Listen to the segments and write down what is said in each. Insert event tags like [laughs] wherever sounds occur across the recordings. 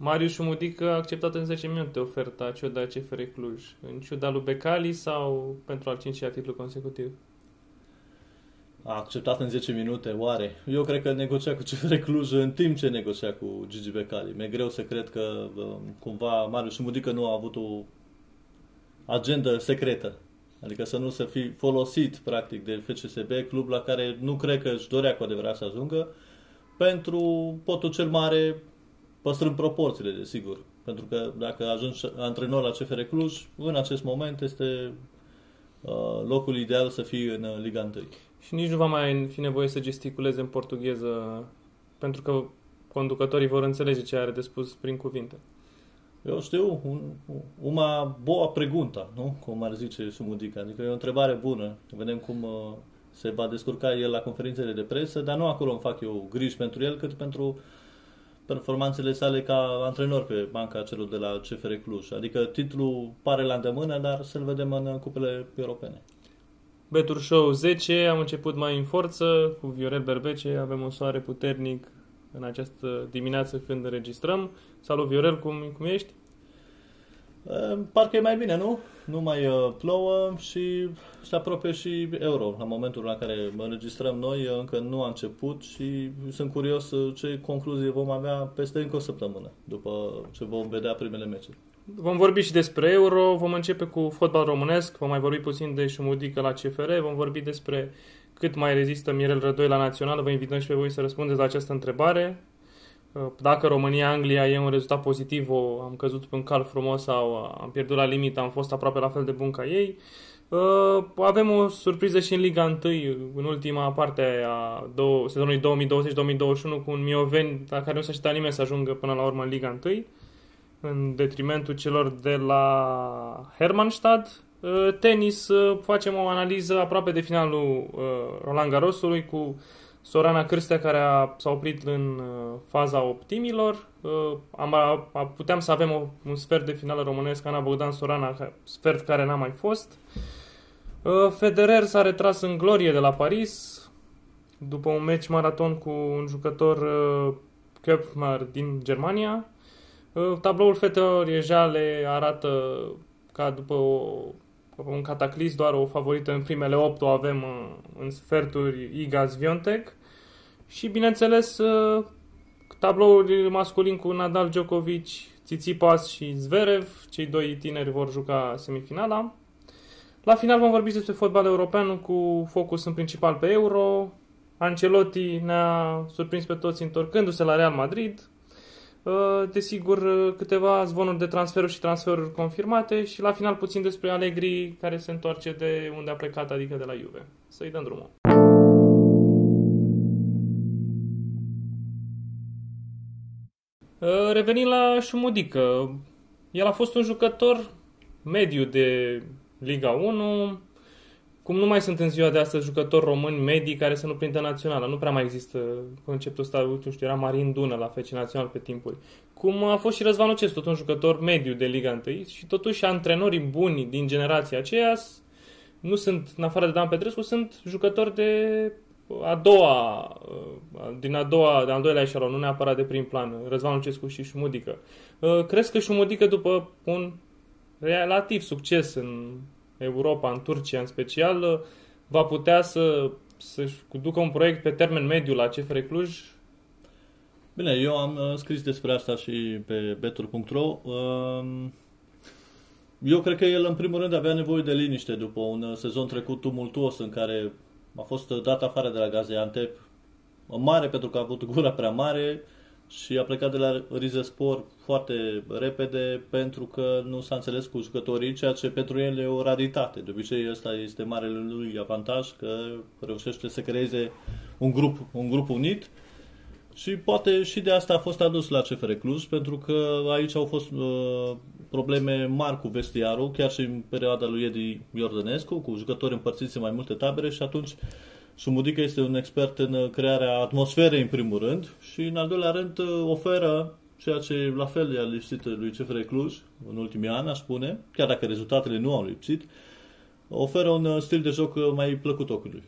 Marius Șumudică a acceptat în 10 minute oferta Cioda CFR Cluj, în ciuda lui Becali sau pentru al cincilea titlu consecutiv? A acceptat în 10 minute, oare? Eu cred că negocia cu CFR Cluj în timp ce negocia cu Gigi Becali. Mi-e greu să cred că cumva Marius Șumudică nu a avut o agendă secretă. Adică să nu să fi folosit practic de FCSB, club la care nu cred că își dorea cu adevărat să ajungă, pentru potul cel mare păstrând proporțiile, desigur. Pentru că dacă ajungi antrenor la CFR Cluj, în acest moment este uh, locul ideal să fii în uh, Liga 1. Și nici nu va mai fi nevoie să gesticuleze în portugheză, pentru că conducătorii vor înțelege ce are de spus prin cuvinte. Eu știu, un, uma boa pregunta, nu? Cum ar zice Sumudica. Adică e o întrebare bună. Vedem cum uh, se va descurca el la conferințele de presă, dar nu acolo îmi fac eu griji pentru el, cât pentru performanțele sale ca antrenor pe banca celor de la CFR Cluj. Adică titlul pare la îndemână, dar să-l vedem în cupele europene. Betur Show 10, am început mai în forță cu Viorel Berbece, avem un soare puternic în această dimineață când înregistrăm. Salut Viorel, cum, cum ești? Parcă e mai bine, nu? Nu mai uh, plouă și se apropie și euro. La momentul la care înregistrăm noi încă nu a început și sunt curios uh, ce concluzie vom avea peste încă o săptămână, după ce vom vedea primele meciuri. Vom vorbi și despre euro, vom începe cu fotbal românesc, vom mai vorbi puțin de șumudică la CFR, vom vorbi despre cât mai rezistă Mirel Rădoi la național. Vă invităm și pe voi să răspundeți la această întrebare. Uh, dacă România-Anglia e un rezultat pozitiv, o, am căzut pe un cal frumos sau am pierdut la limită, am fost aproape la fel de bun ca ei. Uh, avem o surpriză și în Liga 1, în ultima parte a două, sezonului 2020-2021, cu un Mioveni la care nu s-a așteptat nimeni să ajungă până la urmă în Liga 1, în detrimentul celor de la Hermannstad. Uh, tenis, facem o analiză aproape de finalul Roland Garrosului cu Sorana Cârstea care a, s-a oprit în uh, faza optimilor. Uh, am, a, a, puteam să avem o, un sfert de finală românesc, Ana Bogdan Sorana, sfert care n-a mai fost. Uh, Federer s-a retras în glorie de la Paris după un meci maraton cu un jucător uh, Köpfmer din Germania. Uh, tabloul fetelor Ejale arată ca după o un cataclism, doar o favorită în primele 8 o avem uh, în sferturi Iga Sviontek. Și bineînțeles uh, tabloul masculin cu Nadal, Djokovic, Tsitsipas și Zverev, cei doi tineri vor juca semifinala. La final vom vorbi despre fotbal european cu focus în principal pe Euro. Ancelotti ne-a surprins pe toți întorcându-se la Real Madrid. Uh, desigur, câteva zvonuri de transferuri și transferuri confirmate și la final puțin despre Allegri care se întoarce de unde a plecat, adică de la Juve. Să-i dăm drumul. Revenind la Șumudică, el a fost un jucător mediu de Liga 1, cum nu mai sunt în ziua de astăzi jucători români medii care să nu prindă națională. Nu prea mai există conceptul ăsta, nu știu, era Marin Dună la FC Național pe timpuri. Cum a fost și Răzvan Ocescu, tot un jucător mediu de Liga 1 și totuși antrenorii buni din generația aceea nu sunt, în afară de Dan Petrescu, sunt jucători de a doua, uh, din a doua, de al doilea eșalon, nu neapărat de prim plan, Răzvan Lucescu și Șumudică. Uh, crezi că Șumudică, după un relativ succes în Europa, în Turcia în special, uh, va putea să să-și ducă un proiect pe termen mediu la CFR Cluj? Bine, eu am scris despre asta și pe betur.ro. Um, eu cred că el, în primul rând, avea nevoie de liniște după un sezon trecut tumultuos în care a fost dat afară de la Gaziantep mare pentru că a avut gura prea mare și a plecat de la Rizespor foarte repede pentru că nu s-a înțeles cu jucătorii, ceea ce pentru el e o raritate. De obicei ăsta este marele lui avantaj că reușește să creeze un grup, un grup unit și poate și de asta a fost adus la CFR Cluj, pentru că aici au fost uh, probleme mari cu vestiarul, chiar și în perioada lui Edi Iordănescu, cu jucători împărțiți în mai multe tabere și atunci Sumudică este un expert în crearea atmosferei în primul rând și în al doilea rând oferă ceea ce la fel i-a lipsit lui CFR Cluj în ultimii ani, aș spune, chiar dacă rezultatele nu au lipsit, oferă un stil de joc mai plăcut ochiului.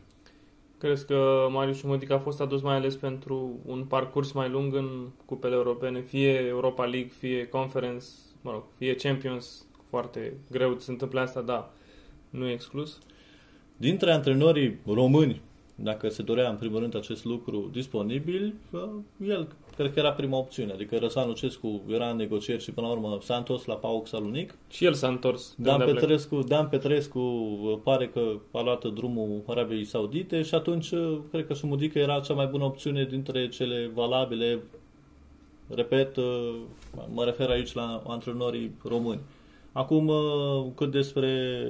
Crezi că Marius Modic a fost adus mai ales pentru un parcurs mai lung în cupele europene, fie Europa League, fie Conference, mă rog, fie Champions, foarte greu se întâmplă asta, da, nu e exclus? Dintre antrenorii români, dacă se dorea în primul rând acest lucru disponibil, el cred că era prima opțiune. Adică Răzvan Lucescu era în negocieri și până la urmă s-a întors la PAOK Salonic. Și el s-a întors. Dan Petrescu, Dan Petrescu pare că a luat drumul Arabiei Saudite și atunci cred că Sumudică era cea mai bună opțiune dintre cele valabile. Repet, mă refer aici la antrenorii români. Acum, cât despre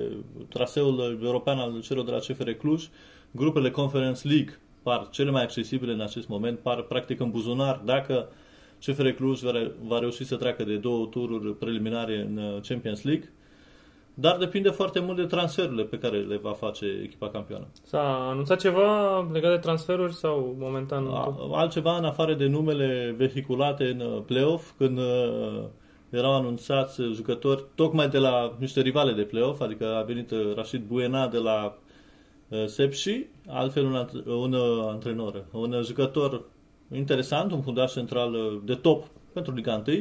traseul european al celor de la CFR Cluj, grupele Conference League par cele mai accesibile în acest moment, par practic în buzunar dacă CFR Cluj va reuși să treacă de două tururi preliminare în uh, Champions League, dar depinde foarte mult de transferurile pe care le va face echipa campioană. S-a anunțat ceva legat de transferuri sau momentan? A, altceva în afară de numele vehiculate în uh, play-off, când uh, erau anunțați jucători tocmai de la niște rivale de play-off, adică a venit Rashid Buena de la Uh, Sepsi, altfel un, un uh, antrenor, un jucător interesant, un fundaș central uh, de top pentru Liga 1,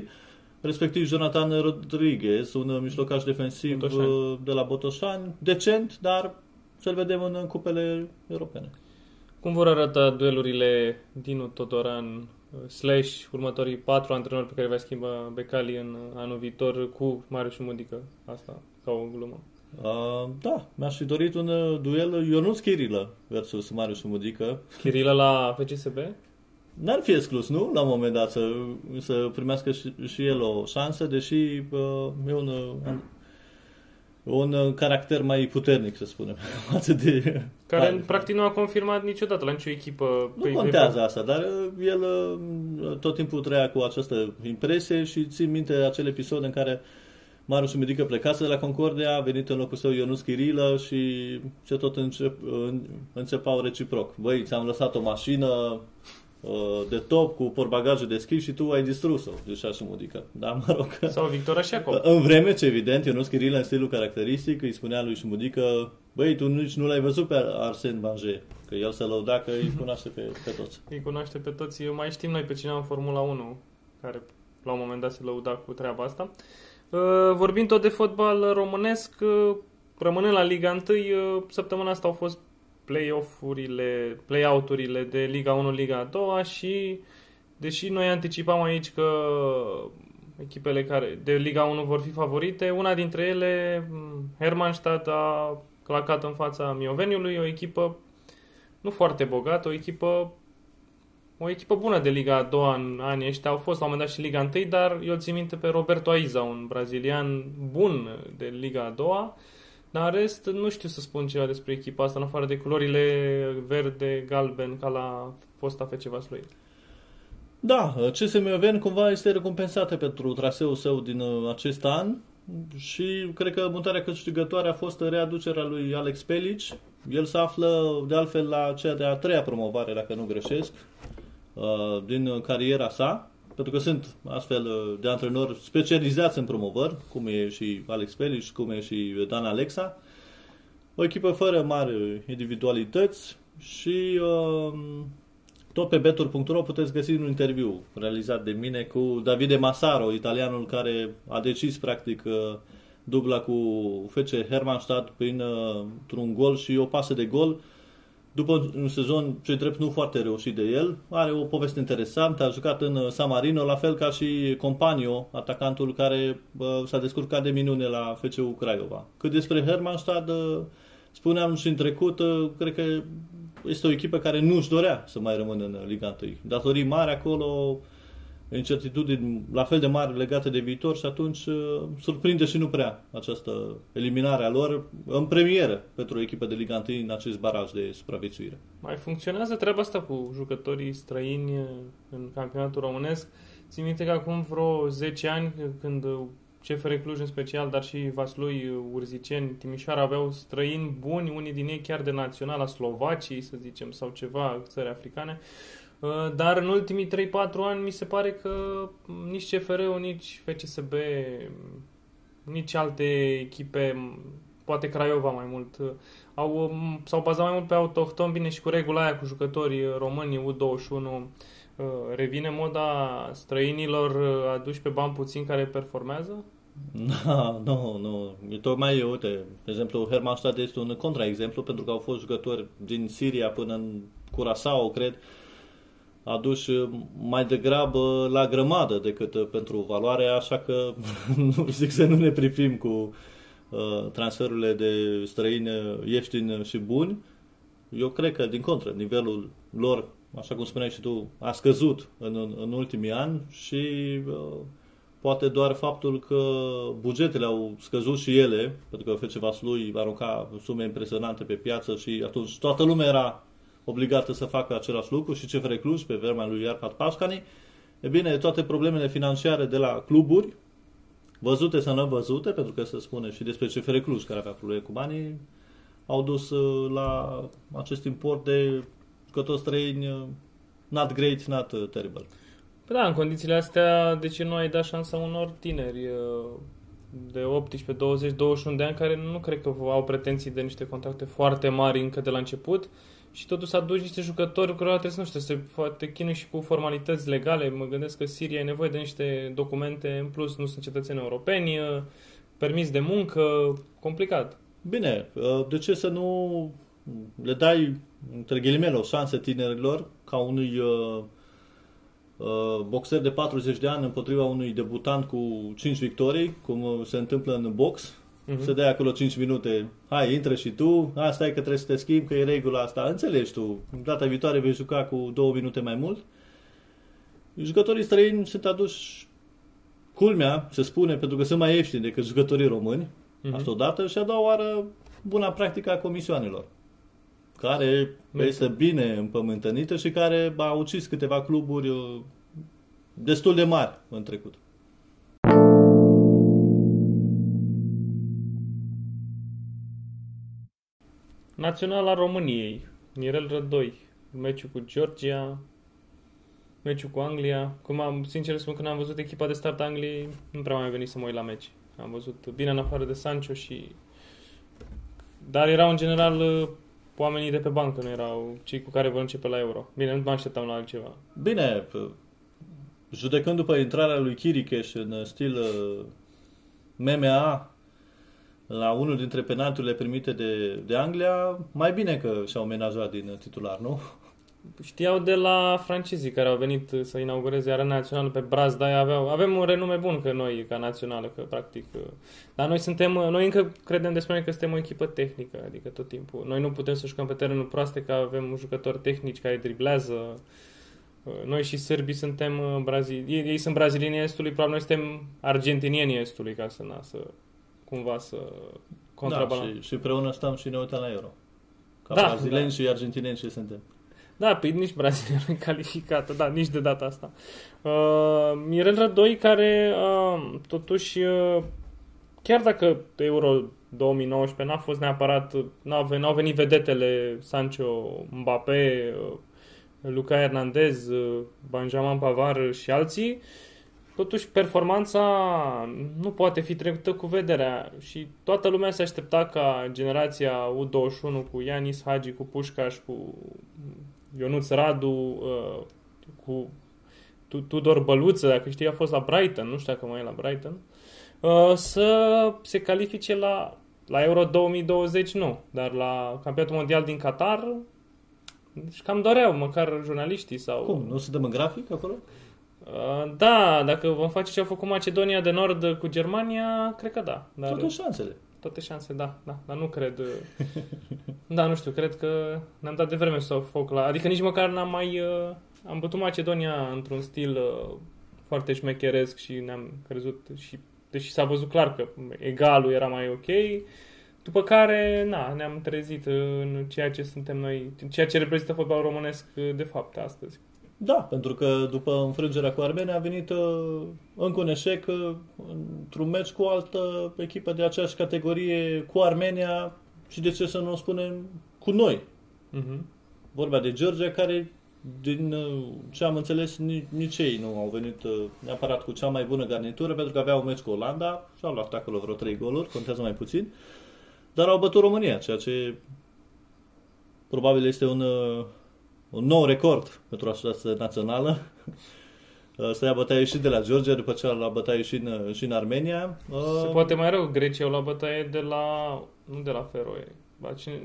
respectiv Jonathan Rodriguez, un mijlocaș defensiv Botoșani. de la Botoșani, decent, dar să-l vedem în, în cupele europene. Cum vor arăta duelurile Dinu Todoran slash următorii patru antrenori pe care va schimba Becali în anul viitor cu Marius Mudică? Asta ca o glumă. Uh, da, mi-aș fi dorit un uh, duel Ionuț Chirilă versus Marius Mudică. Chirilă la FCSB? [laughs] N-ar fi exclus, nu? La un moment dat să, să primească și, și el o șansă, deși uh, e un, uh, un uh, caracter mai puternic, să spunem, [laughs] față de... Care pare. practic nu a confirmat niciodată la nicio echipă. Nu contează pe... asta, dar el tot timpul trăia cu această impresie și țin minte acel episod în care uh, Marius Midică plecase de la Concordia, a venit în locul său Ionuț Chirilă și se tot încep, începau reciproc. Băi, ți-am lăsat o mașină uh, de top cu porbagaje deschis și tu ai distrus-o, zicea și Mudică. Da, mă rog. Sau Victor acolo. În vreme ce, evident, Ionuț Chirilă în stilul caracteristic îi spunea lui Șmudică Băi, tu nici nu l-ai văzut pe Arsen Banger, că el se lăuda că îi cunoaște pe, pe toți. [laughs] Îi cunoaște pe toți. Eu mai știm noi pe cineva în Formula 1 care la un moment dat se lăuda cu treaba asta. Uh, vorbind tot de fotbal românesc, uh, rămânând la Liga 1, uh, săptămâna asta au fost play-off-urile, play-out-urile de Liga 1, Liga 2 și deși noi anticipam aici că echipele care de Liga 1 vor fi favorite, una dintre ele, mm, Hermannstadt, a clacat în fața Mioveniului, o echipă nu foarte bogată, o echipă o echipă bună de Liga a doua în anii ăștia. Au fost la un moment dat și Liga 1, dar eu țin minte pe Roberto Aiza, un brazilian bun de Liga a doua. Dar în rest, nu știu să spun ceva despre echipa asta, în afară de culorile verde, galben, ca la fosta FC Vaslui. Da, CSM Oven cumva este recompensată pentru traseul său din uh, acest an și cred că mutarea câștigătoare a fost readucerea lui Alex Pelici. El se află de altfel la cea de-a treia promovare, dacă nu greșesc, Uh, din cariera sa, pentru că sunt astfel uh, de antrenori specializați în promovări, cum e și Alex Peliș, cum e și Dan Alexa. O echipă fără mari individualități și uh, tot pe betur.ro puteți găsi un interviu realizat de mine cu Davide Masaro, italianul care a decis practic dubla cu FC Hermannstadt prin un gol și o pasă de gol după un sezon, ce drept, nu foarte reușit de el, are o poveste interesantă, a jucat în uh, San Marino, la fel ca și Companio, atacantul care uh, s-a descurcat de minune la FCU Craiova. Cât despre Hermannstad, uh, spuneam și în trecut, uh, cred că este o echipă care nu își dorea să mai rămână în Liga 1. Datorii mari acolo, incertitudini la fel de mari legate de viitor și atunci uh, surprinde și nu prea această eliminare a lor în premieră pentru o echipă de Liga 1 în acest baraj de supraviețuire. Mai funcționează treaba asta cu jucătorii străini în campionatul românesc? Țin minte că acum vreo 10 ani, când CFR Cluj în special, dar și Vaslui, Urziceni, Timișoara aveau străini buni, unii din ei chiar de naționala Slovacii, să zicem, sau ceva, țări africane, Uh, dar în ultimii 3-4 ani mi se pare că nici CFR-ul, nici FCSB, nici alte echipe, poate Craiova mai mult. Au, um, s-au bazat mai mult pe autohton, bine și cu regula aia cu jucătorii români U21. Revine moda străinilor aduși pe bani puțin care performează? [laughs] Da, nu, nu. E tocmai, uite, de exemplu, Hermannstadt este un contraexemplu pentru că au fost jucători din Siria până în Curaçao, cred, aduși mai degrabă la grămadă decât pentru valoare, așa că [laughs] nu zic să nu ne pripim cu uh, transferurile de străini ieftini și buni. Eu cred că, din contră, nivelul lor, așa cum spuneai și tu, a scăzut în, în, în ultimii ani și uh, poate doar faptul că bugetele au scăzut și ele, pentru că FC Vaslui arunca sume impresionante pe piață și atunci toată lumea era obligată să facă același lucru și CFR Cluj pe vremea lui Iarpat Pașcani. E bine, toate problemele financiare de la cluburi, văzute sau nevăzute, pentru că se spune și despre CFR Cluj care avea probleme cu banii, au dus uh, la acest import de jucători străini uh, not great, not uh, terrible. Păi da, în condițiile astea, de ce nu ai dat șansa unor tineri de 18, 20, 21 de ani care nu cred că au pretenții de niște contracte foarte mari încă de la început și totuși să aduci niște jucători care trebuie să nu știu, să te chinui și cu formalități legale. Mă gândesc că Siria e nevoie de niște documente, în plus nu sunt cetățeni europeni, permis de muncă, complicat. Bine, de ce să nu le dai, între ghilimele, o șansă tinerilor ca unui uh, Uh, boxer de 40 de ani împotriva unui debutant cu 5 victorii, cum se întâmplă în box, uh-huh. se dai acolo 5 minute, hai, intră și tu, asta e că trebuie să te schimbi, că e regula asta, înțelegi tu, data viitoare vei juca cu 2 minute mai mult. Jucătorii străini sunt aduși, culmea, se spune, pentru că sunt mai ieftini decât jucătorii români, uh-huh. asta odată, și a doua oară buna practică a comisioanelor care este bine împământănită și care a ucis câteva cluburi uh, destul de mari în trecut. Naționala României, Mirel Rădoi, meciul cu Georgia, meciul cu Anglia. Cum am, sincer spun, când am văzut echipa de start Angliei, nu prea mai venit să mă uit la meci. Am văzut bine în afară de Sancho și... Dar erau în general uh, oamenii de pe bancă, nu erau cei cu care vor începe la euro. Bine, nu mă așteptam la altceva. Bine, judecând după intrarea lui Kirikeș în stil uh, MMA la unul dintre penalturile primite de, de Anglia, mai bine că și-au menajat din titular, nu? Știau de la francezii care au venit să inaugureze arena națională pe Brazda, aveau, avem un renume bun că noi, ca națională, că practic... Dar noi suntem, noi încă credem despre noi că suntem o echipă tehnică, adică tot timpul. Noi nu putem să jucăm pe terenul proaste, că avem jucători tehnici care driblează. Noi și sârbii suntem brazili, ei, ei sunt brazilieni estului, probabil noi suntem argentinieni estului, ca să, na, să cumva să contrabalans. Da, și, și împreună stăm și ne uităm la euro. Ca da, brazilieni da. și argentineni și suntem. Da, pe nici Brazilia [laughs] nu e calificată, da, nici de data asta. Uh, Mirel Rădoi, care uh, totuși, uh, chiar dacă Euro 2019 n-a fost neapărat, n-au venit, n-au venit vedetele Sancho, Mbappé, uh, Luca Hernandez, uh, Benjamin Pavard și alții, totuși performanța nu poate fi trecută cu vederea și toată lumea se aștepta ca generația U21 cu Ianis Hagi, cu Pușcaș, cu Ionuț Radu, uh, cu Tudor Băluță, dacă știi, a fost la Brighton, nu știu dacă mai e la Brighton, uh, să se califice la, la Euro 2020, nu, dar la Campionatul Mondial din Qatar, și cam doreau, măcar jurnaliștii sau... Cum? Nu suntem în grafic acolo? Uh, da, dacă vom face ce a făcut Macedonia de Nord cu Germania, cred că da. Dar... Toate șansele. Toate șanse, da, da, dar nu cred... [laughs] da, nu știu, cred că ne-am dat de vreme să foc la... Adică nici măcar n-am mai... Uh, am bătut Macedonia într-un stil uh, foarte șmecheresc și ne-am crezut și... Deși s-a văzut clar că egalul era mai ok, după care, na, ne-am trezit în ceea ce suntem noi, ceea ce reprezintă fotbalul românesc de fapt astăzi. Da, pentru că după înfrângerea cu Armenia a venit uh, încă un eșec uh, într-un meci cu o altă echipă de aceeași categorie cu Armenia și de ce să nu o spunem cu noi. Uh-huh. Vorba de Georgia care din uh, ce am înțeles, nici ei nu au venit uh, neapărat cu cea mai bună garnitură, pentru că aveau un meci cu Olanda și au luat acolo vreo trei goluri, contează mai puțin. dar au bătut România, ceea ce probabil este un, uh, un nou record pentru asociația națională. [laughs] Uh, să ia bătaie și de la Georgia, după ce a luat bătaie și în, și în Armenia. Se poate mai rău, Grecia au luat bătaie de la, nu de la Feroe.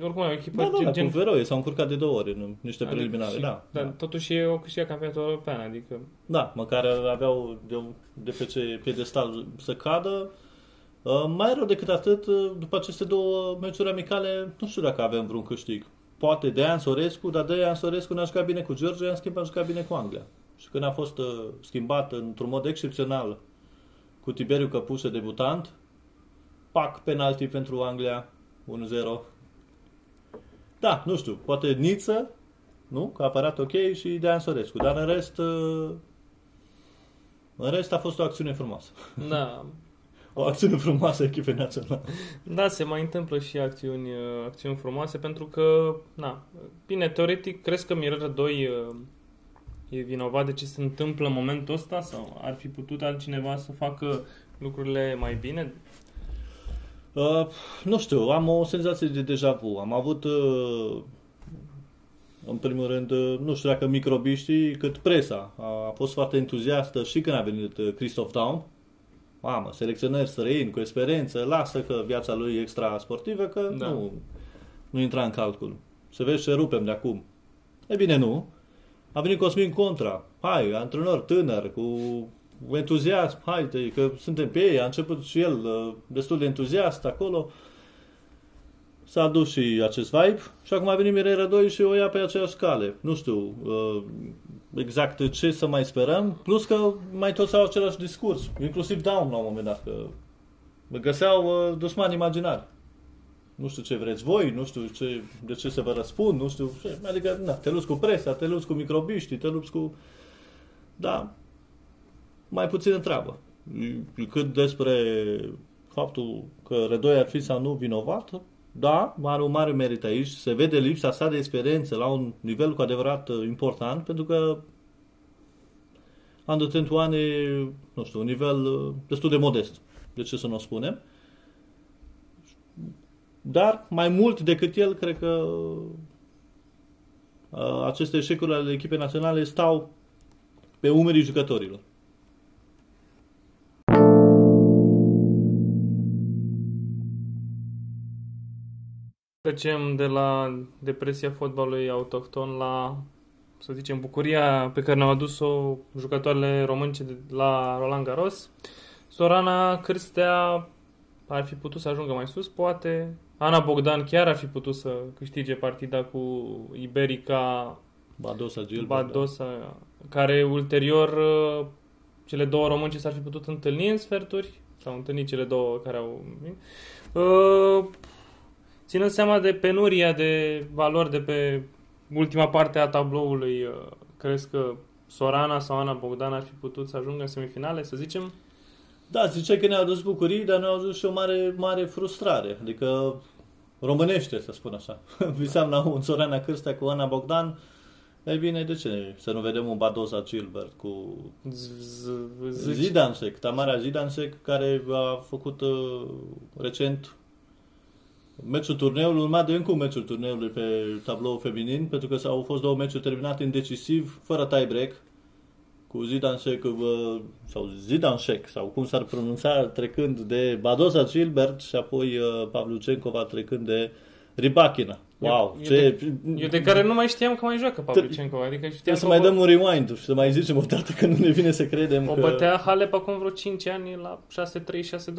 Oricum e o echipă da, da, gen, da, gen... cu Feroe s-au încurcat de două ori în niște adică preliminare, și, da. Dar da. totuși e o câștigă campionatul european, adică... Da, măcar aveau de, de pe ce piedestal să cadă. Uh, mai rău decât atât, uh, după aceste două meciuri amicale, nu știu dacă avem vreun câștig. Poate Dejan Sorescu, dar Dejan Sorescu n-a jucat bine cu Georgia, în schimb a jucat bine cu Anglia. Și când a fost uh, schimbat într-un mod excepțional cu Tiberiu Căpușă, debutant, pac, penalti pentru Anglia, 1-0. Da, nu știu, poate Niță, nu? Că a apărat ok și Dejan Sorescu, dar în rest, uh, în rest a fost o acțiune frumoasă. Da, [laughs] O acțiune frumoasă echipei naționale. Da, se mai întâmplă și acțiuni, uh, acțiuni frumoase pentru că, na, bine, teoretic, crezi că Mirel Rădoi uh, e vinovat de ce se întâmplă în momentul ăsta sau ar fi putut altcineva să facă lucrurile mai bine? Uh, nu știu, am o senzație de deja vu. Am avut, uh, în primul rând, uh, nu știu dacă microbiștii, cât presa. A fost foarte entuziastă și când a venit uh, Christoph Daum. Mamă, selecționări străini cu experiență, lasă că viața lui e extra sportivă, că Da. nu, nu intra în calcul. Să vezi ce rupem de acum. E bine, nu. A venit Cosmin Contra. Hai, antrenor tânăr, cu entuziasm, hai, te- că suntem pe ei. A început și el uh, destul de entuziast acolo. S-a adus și acest vibe și acum a venit Mirei Rădoi și o ia pe aceeași cale. Nu știu uh, exact ce să mai sperăm, plus că mai toți au același discurs, inclusiv Down la un moment dat, că găseau uh, dușmani imaginari. Nu știu ce vreți voi, nu știu ce, de ce să vă răspund, nu știu ce. Adică, na, te lupți cu presa, te lupți cu microbiștii, te lupți cu... Da, mai puțin treabă. Cât despre faptul că Rădoi ar fi sau nu vinovat, da, are un mare merit aici. Se vede lipsa sa de experiență la un nivel cu adevărat uh, important, pentru că Under 21 e, nu știu, un nivel uh, destul de modest. De ce să nu o spunem? Dar, mai mult decât el, cred că uh, aceste eșecuri ale echipei naționale stau pe umerii jucătorilor. Trecem de la depresia fotbalului autohton la, să zicem, bucuria pe care ne-au adus-o jucătoarele românce de la Roland Garros. Sorana Cârstea ar fi putut să ajungă mai sus, poate. Ana Bogdan chiar ar fi putut să câștige partida cu Iberica Badosa, Gilbert. Badosa, care ulterior uh, cele două românce s-ar fi putut întâlni în sferturi, s-au întâlnit cele două care au... Uh, ținând seama de penuria de valori de pe ultima parte a tabloului, uh, crezi că Sorana sau Ana Bogdan ar fi putut să ajungă în semifinale, să zicem? Da, ziceai că ne-au adus bucurii, dar ne-au adus și o mare, mare frustrare. Adică românește, să spun așa. [laughs] Visam la un Sorana Cârstea cu Ana Bogdan. Ei bine, de ce să nu vedem un Badosa Gilbert cu Z- z- zici- Zidansek, Tamara Zidansek, care a făcut uh, recent meciul turneului, urmat de încă un meciul turneului pe tablou feminin, pentru că au fost două meciuri terminate în decisiv, fără tie-break, cu Zidansek uh, sau Zidansek, sau cum s-ar pronunța, trecând de Badosa Gilbert și apoi uh, Pavlucencova trecând de Ribachina. Wow, Eu- ce... eu Eu de care nu mai știam că mai joacă Pavlyuchenkova, adică știam Trebuie să că mai o- dăm un rewind și să mai zicem o dată că nu ne vine să credem O că... bătea Halep acum vreo 5 ani la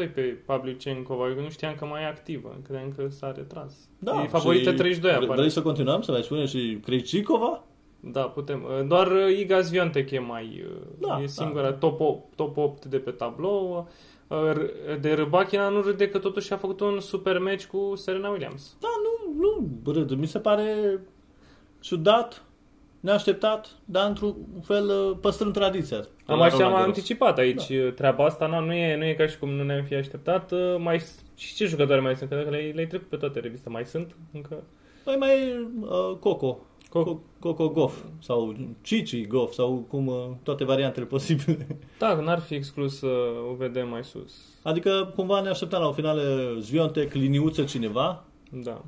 6-3-6-2 pe Pavlyuchenkova. Eu nu știam că mai e activă. Credeam că s-a retras. Da, e favorită și 32 vre- apare. Vrei să continuăm? Să mai spunem și Krejcikova? Da, putem. Doar uh, Iga Swiatek e mai... uh, Da, e da. singura top, 8, top 8 de pe tablou. Uh, R- De Rybakina nu râde că totuși a făcut un super match cu Serena Williams. Da, nu, nu, râd. Mi se pare ciudat, neașteptat, dar într-un fel uh, păstrând tradiția. Am La așa am Roland Garros. anticipat aici da. treaba asta, nu, nu, e, nu e ca și cum nu ne-am fi așteptat. Uh, Mai, și ce jucători mai sunt? Că le-ai, le-ai trecut pe toate revista. Mai sunt încă? Păi mai e uh, Coco. Co- Coco Goff sau Cici Goff sau cum uh, toate variantele posibile. [laughs] Da, n-ar fi exclus să o vedem mai sus. Adică cumva ne așteptam la o finală Zviontec, liniuță cineva Da.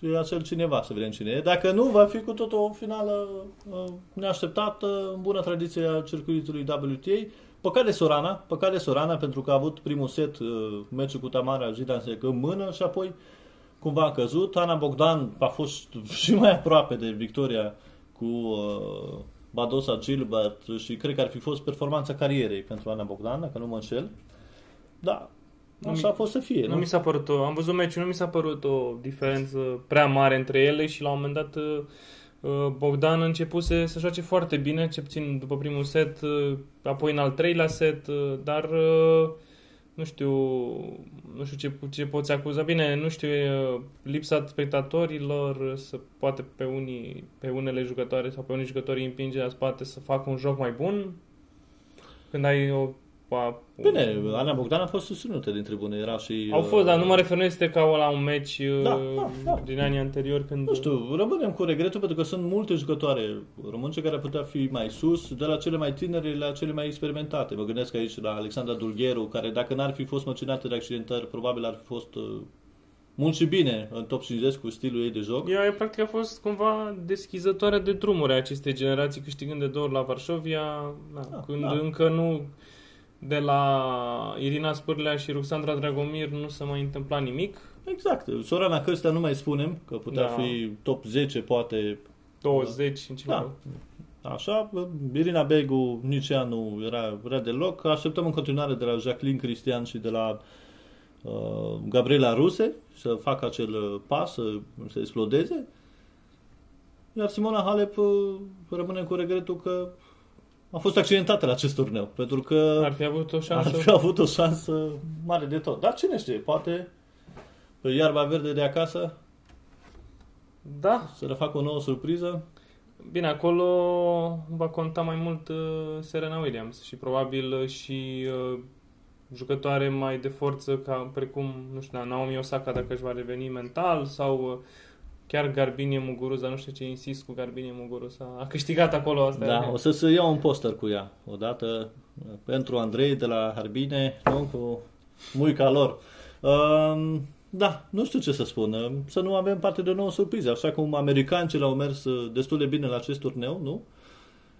Și acel cineva să vedem cine e. Dacă nu, va fi cu tot o finală uh, neașteptată, în bună tradiție a circuitului WTA. Păcat de Sorana, păcat de Sorana pentru că a avut primul set uh, meciul cu Tamara Zidansek în mână și apoi cumva a căzut. Ana Bogdan a fost [laughs] și mai aproape de victoria cu uh, Badosa Gilbert și cred că ar fi fost performanța carierei pentru Ana Bogdan, dacă nu mă înșel. Da, așa a fost să fie. Nu mi s-a părut o, am văzut meciul, nu mi s-a părut o diferență prea mare între ele și la un moment dat uh, uh, Bogdan a început să, să joace foarte bine, ce puțin după primul set, uh, apoi în al treilea set, uh, dar uh, nu știu, nu știu ce, ce poți acuza. Bine, nu știu, e, uh, lipsa spectatorilor, uh, să poate pe unii, pe unele jucătoare sau pe unii jucători îi împinge la spate să facă un joc mai bun. Când ai o a, Bine, Ana Bogdan a fost susținută din tribune, era și... Au fost, dar nu mă refer, nu este ca la un meci Da, uh, da, da. din anii anteriori când... Nu știu, rămânem cu regretul pentru că sunt multe jucătoare românce care ar putea fi mai sus, de la cele mai tinere la cele mai experimentate. Mă gândesc aici la Alexandra Dulgheru, care dacă n-ar fi fost măcinată de accidentări, probabil ar fi fost uh, mult și bine în top 50 cu stilul ei de joc. Ea, practic, a fost cumva deschizătoare de drumuri a acestei generații, câștigând de două ori la Varșovia, da, Da, când da. încă nu de la Irina Spârlea și Ruxandra Dragomir nu se mai întâmpla nimic. Exact. Sorana Căstea nu mai spunem, că putea Da. fi top 10, poate 20 în ceva. Da. Așa, Irina Begu nici ea nu era, era deloc. Așteptăm în continuare de la Jacqueline Cristian și de la uh, Gabriela Ruse să facă acel uh, pas, să, să explodeze. Iar Simona Halep uh, rămâne cu regretul că a fost accidentată la acest turneu, pentru că Ar fi avut o ar șansă. fi avut o șansă mare de tot. Dar cine știe, poate pe iarba verde de acasă Da, să le facă o nouă surpriză. Bine, acolo va conta mai mult uh, Serena Williams și probabil uh, și uh, jucătoare mai de forță ca precum, nu știu, Naomi Osaka dacă își va reveni mental sau uh, chiar Garbinie Muguruza, nu știu ce insist cu Garbinie Muguruza. A câștigat acolo asta. Da, e. o să se iau un poster cu ea odată uh, pentru Andrei de la Harbine, nu? cu muica lor. Um, da, nu știu ce să spun. uh, Să nu avem parte de o nouă surpriză. Așa cum americancii au mers uh, destul de bine la acest turneu, nu?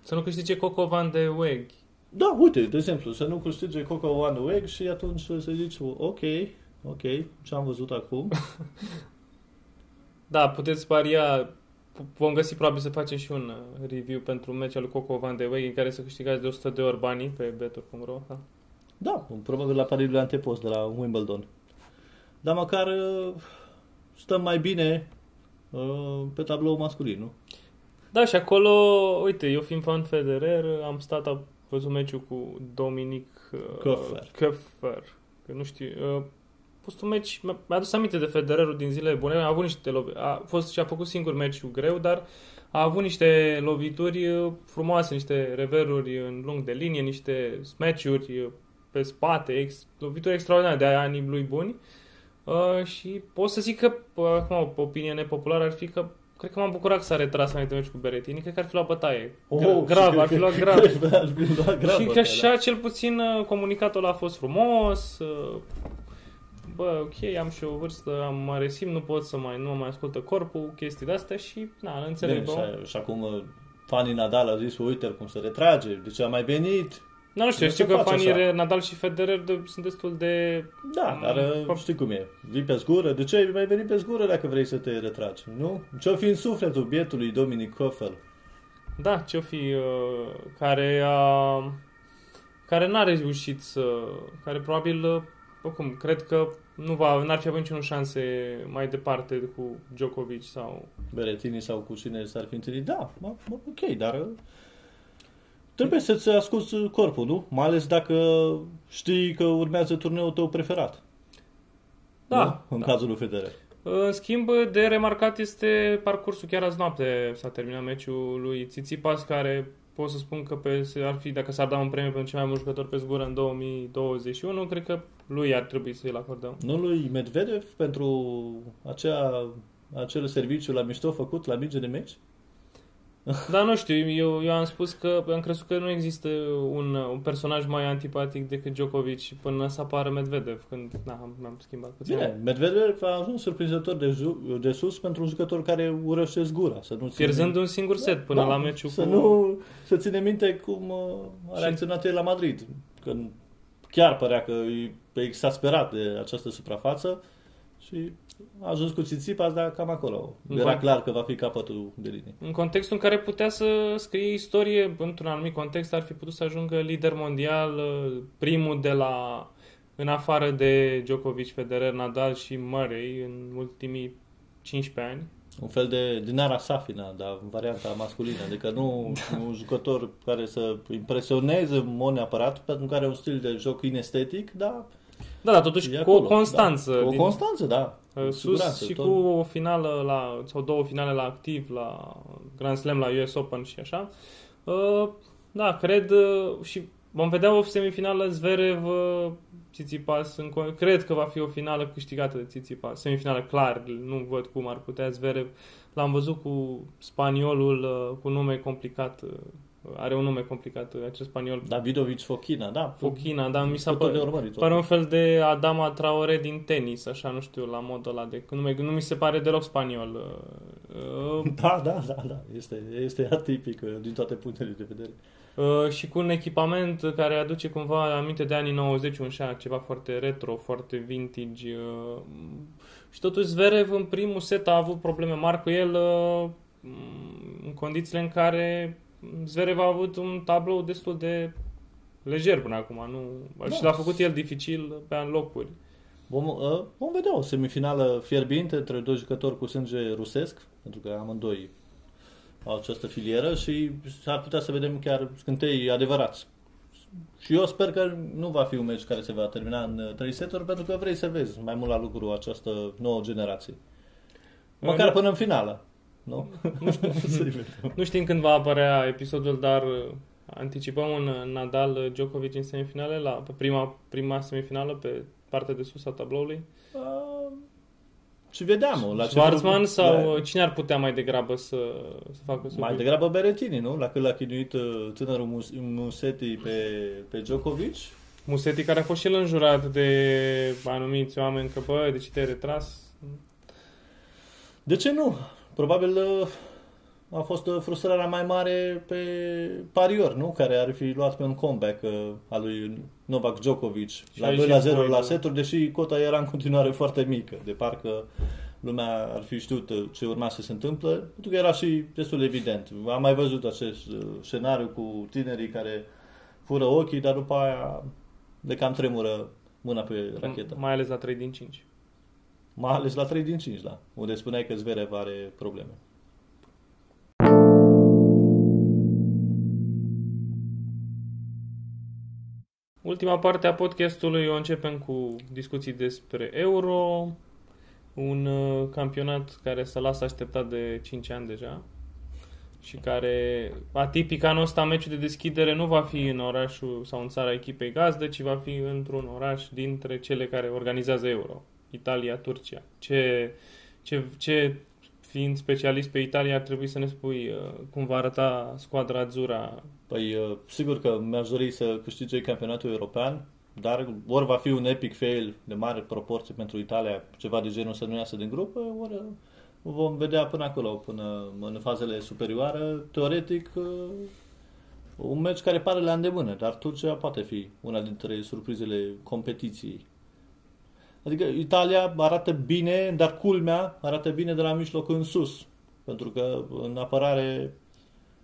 Să nu câștige Coco Van de Weg. Da, uite, de exemplu, să nu câștige Coco One Weg și atunci să zici, ok, ok, ce am văzut acum. [laughs] Da, puteți paria p- vom găsi probabil să facem și un uh, review pentru meciul lui Coco Van de Weg în care să câștigați de 100 de ori banii pe betor.ro. Da? Da, probabil la pariurile antepost de la Wimbledon. Dar măcar uh, stăm mai bine uh, pe tablou masculin, nu? Da, și acolo, uite, eu fiind fan Federer, am stat, am văzut meciul cu Dominic uh, Köpfer. Köpfer. Că nu știu, uh, a fost un meci, mi-a mi-a adus aminte de Federerul din zilele bune, a avut niște lovi, a fost și a făcut singur meciul greu, dar a avut niște lovituri uh, frumoase, niște reveruri în lung de linie, niște smash-uri uh, pe spate, ex, lovituri extraordinare de anii lui buni. Uh, și pot să zic că, uh, acum, o opinie nepopulară ar fi că cred că m-am bucurat că s-a retras înainte meciul cu Beretini, cred că ar fi luat bătaie. Oh, grav, și ar fi cred luat că- grav. cred că ar fi luat [laughs] grav. Și că bătaia, așa, cel puțin, uh, comunicatul ăla a fost frumos. Uh, Bă, ok, am și o vârstă, am mare simt, nu pot să mai, nu mă mai ascultă corpul, chestii de-astea și, na, Bine, înțeleg. și, Bine, și acum uh, fanii Nadal a zis, uite cum se retrage, de ce a mai venit. nu, nu știu, nu știu se că face fanii așa. Nadal și Federer de, sunt destul de... Da, dar uh, Păi- știi cum e. Vii pe zgură, de ce ai mai venit pe zgură dacă vrei să te retragi, nu? Ce-o fi în sufletul bietului Dominic Koffel? Da, ce-o fi, uh, care a... care n-a reușit să... care probabil, uh, oricum, cred că nu va, n-ar fi avut niciun șanse mai departe cu Djokovic sau... Beretini sau cu cine s-ar fi întâlnit, da, mă, mă, ok, dar uh, trebuie să-ți asculti corpul, nu? Mai ales dacă știi că urmează turneul tău preferat. Da, nu? În da. cazul lui Federer. În schimb, de remarcat este parcursul chiar azi noapte. S-a terminat meciul lui Tsitsipas, care pot să spun că pe, ar fi, dacă s-ar da un premiu pentru cel mai mult jucător pe zgură în 2021, cred că lui ar trebui să-i acordăm. Nu lui Medvedev pentru acea, acel serviciu la mișto făcut la minge de meci? [laughs] Da, nu știu, eu, eu am spus că am crezut că nu există un, un personaj mai antipatic decât Djokovic până să apară Medvedev, când da, am schimbat puțin. Bine, Medvedev a ajuns surprinzător de, ju- de sus pentru un jucător care urăște gura. Să nu Pierzând un singur set până da, la meciul să cu... Nu, să ține minte cum uh, a reacționat el la Madrid. Când chiar părea că e exasperat de această suprafață și a ajuns cu Tsitsipas, dar cam acolo. În Era con- clar că va fi capătul de linie. În contextul în care putea să scrie istorie, într-un anumit context, ar fi putut să ajungă lider mondial, primul de la, în afară de Djokovic, Federer, Nadal și Murray în ultimii 15 ani. Un fel de Dinara Safina, dar în varianta masculină. Adică nu un jucător care să impresioneze în mod neapărat, pentru că are un stil de joc inestetic, dar Da, dar totuși e cu o acolo, constanță. Da. Cu o din- constanță, da. Uh, Cu sus siguranță, și tot. cu o finală la, sau două finale la activ la Grand Slam, la US Open și așa. Uh, da, cred uh, și vom vedea o semifinală Zverev uh, Tsitsipas. În, co- cred că va fi o finală câștigată de Tsitsipas. Semifinală clar, nu văd cum ar putea Zverev. L-am văzut cu spaniolul uh, cu nume complicat. Uh, Are un nume complicat uh, acest spaniol. Davidovic Fokina, da. Fochina, dar mi s-a Tot de părut urmărit. Pare un fel de Adama Traore din tenis, așa, nu știu, la modul ăla de... Nu, mi- nu mi se pare deloc spaniol. Uh, uh, [laughs] Da, da, da, da. Este, este atipic uh, din toate punctele de vedere. uh, și cu un echipament care aduce cumva aminte de anii 90, un șah, ceva foarte retro, foarte vintage. Uh, și totuși Zverev în primul set a avut probleme mari cu el uh, în condițiile în care Zverev a avut un tablou destul de lejer până acum. Nu... Da. Și l-a făcut el dificil pe locuri. Vom, uh, vom vedea o semifinală fierbinte între doi jucători cu sânge rusesc, pentru că amândoi au această filieră și s-ar putea să vedem chiar scântei adevărați. Și eu sper că nu va fi un meci care se va termina în uh, trei seturi, pentru că vrei să vezi mai mult la lucru această nouă generație. Măcar Nu- până în finală. Nu? [laughs] Să-i vedem. Nu știm când va apărea episodul, dar uh, anticipăm un uh, Nadal-Djokovic în semifinale, la, pe prima, prima semifinală, pe partea de sus a tabloului. Uh, și vedeam la ce Schwarzman grup- sau Da. uh, cine ar putea mai degrabă să, să facă Mai surpriză? degrabă Berettini, nu? La cât l-a chinuit uh, tânărul Mus- Musetti pe, pe Djokovic. Musetti, care a fost și el înjurat de anumiți oameni că, bă, de ce te-ai retras? De ce nu? Probabil uh, a fost uh, frustrarea mai mare pe parior, nu? Care ar fi luat pe un comeback uh, al lui Novak Djokovic la aici 2 la e 0 la spoiler. seturi, deși cota era în continuare foarte mică, de parcă lumea ar fi știut uh, ce urma să se întâmple, pentru că era și destul de evident. Am mai văzut acest uh, scenariu cu tinerii care fură ochii, dar după aia le cam tremură mâna pe rachetă. Mai ales la 3 din 5. Mai ales la 3 din 5, da. Unde spuneai că Zverev are probleme. Ultima parte a podcastului o începem cu discuții despre Euro, un uh, campionat care se lasă așteptat de 5 ani deja și care, atipic anul ăsta, meciul de deschidere nu va fi în orașul sau în țara echipei gazdă, ci va fi într-un oraș dintre cele care organizează Euro, Italia, Turcia. Ce, ce, ce fiind specialist pe Italia, ar trebui să ne spui uh, cum va arăta squadra Azzurra Păi, uh, sigur că mi-aș dori să câștige campionatul european, dar ori va fi un epic fail de mare proporție pentru Italia, ceva de genul să nu iasă din grup, ori uh, vom vedea până acolo, până în fazele superioare. Teoretic, uh, un meci care pare la îndemână, dar Turcia poate fi una dintre surprizele competiției. Adică Italia arată bine, dar culmea arată bine de la mijloc în sus. Pentru că în apărare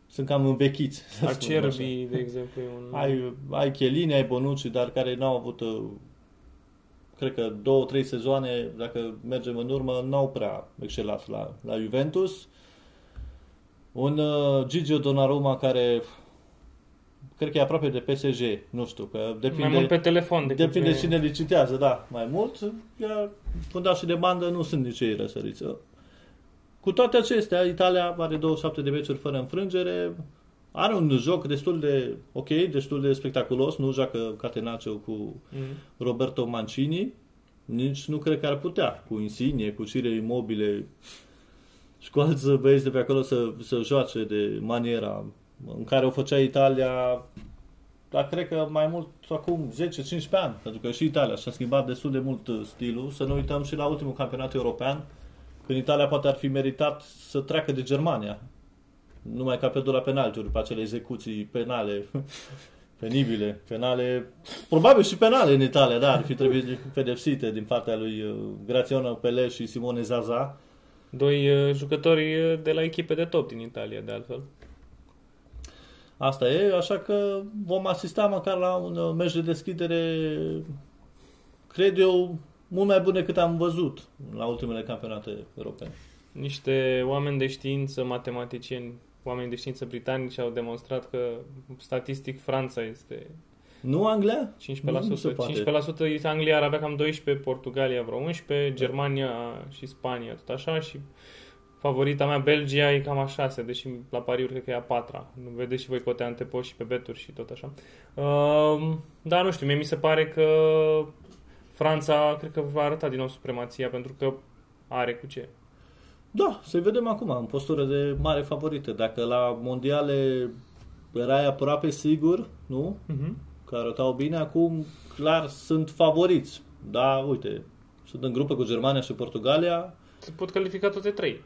sunt cam învechiți. să spunem așa. Acerbi, de exemplu, e un... Ai, ai Chiellini, ai Bonucci, dar care n-au avut, uh, cred că două, trei sezoane, dacă mergem în urmă, n-au prea excelat la, la Juventus. Un uh, Gigio Donnarumma care cred că e aproape de PSG, nu știu, că depinde, mai mult pe telefon decât depinde pe... cine licitează, da, mai mult. Iar fundașii de bandă nu sunt nici ei răsăriți. Cu toate acestea, Italia are 27 de meciuri fără înfrângere, are un joc destul de ok, destul de spectaculos, nu joacă Catenaccio cu Mm. Roberto Mancini, nici nu cred că ar putea, cu Insigne, cu Cire Immobile. și cu alți băieți de pe acolo să, să joace de maniera în care o făcea Italia dar cred că mai mult acum 10-15 ani, pentru că și Italia și-a schimbat destul de mult uh, stilul. Să nu uităm și la ultimul campionat european, când Italia poate ar fi meritat să treacă de Germania. Numai ca pe la penaltiuri, pe acele execuții penale, [laughs] penibile, penale, probabil și penale în Italia, da, ar fi trebuit pedepsite din partea lui uh, Graziano Pele și Simone Zaza. Doi uh, jucători de la echipe de top din Italia, de altfel. Asta e, așa că vom asista măcar la un uh, meci de deschidere, cred eu, mult mai bun decât am văzut la ultimele campionate europene. Niște oameni de știință, matematicieni, oameni de știință britanici au demonstrat că statistic Franța este nu Anglia? 15%. Nu 15% Anglia ar avea cam 12, Portugalia vreo 11, Germania și Spania tot așa și favorita mea, Belgia, e cam a 6, deși la pariuri cred că e a 4 Nu vedeți și voi cote antepoși și pe beturi și tot așa. Uh, da, nu știu, mie mi se pare că Franța cred că va arăta din nou supremația pentru că are cu ce. Da, să vedem acum, în postură de mare favorită. Dacă la mondiale erai aproape sigur, nu? Uh-huh. Că arătau bine, acum clar sunt favoriți. Da, uite, sunt în grupă cu Germania și Portugalia. Se pot califica toate trei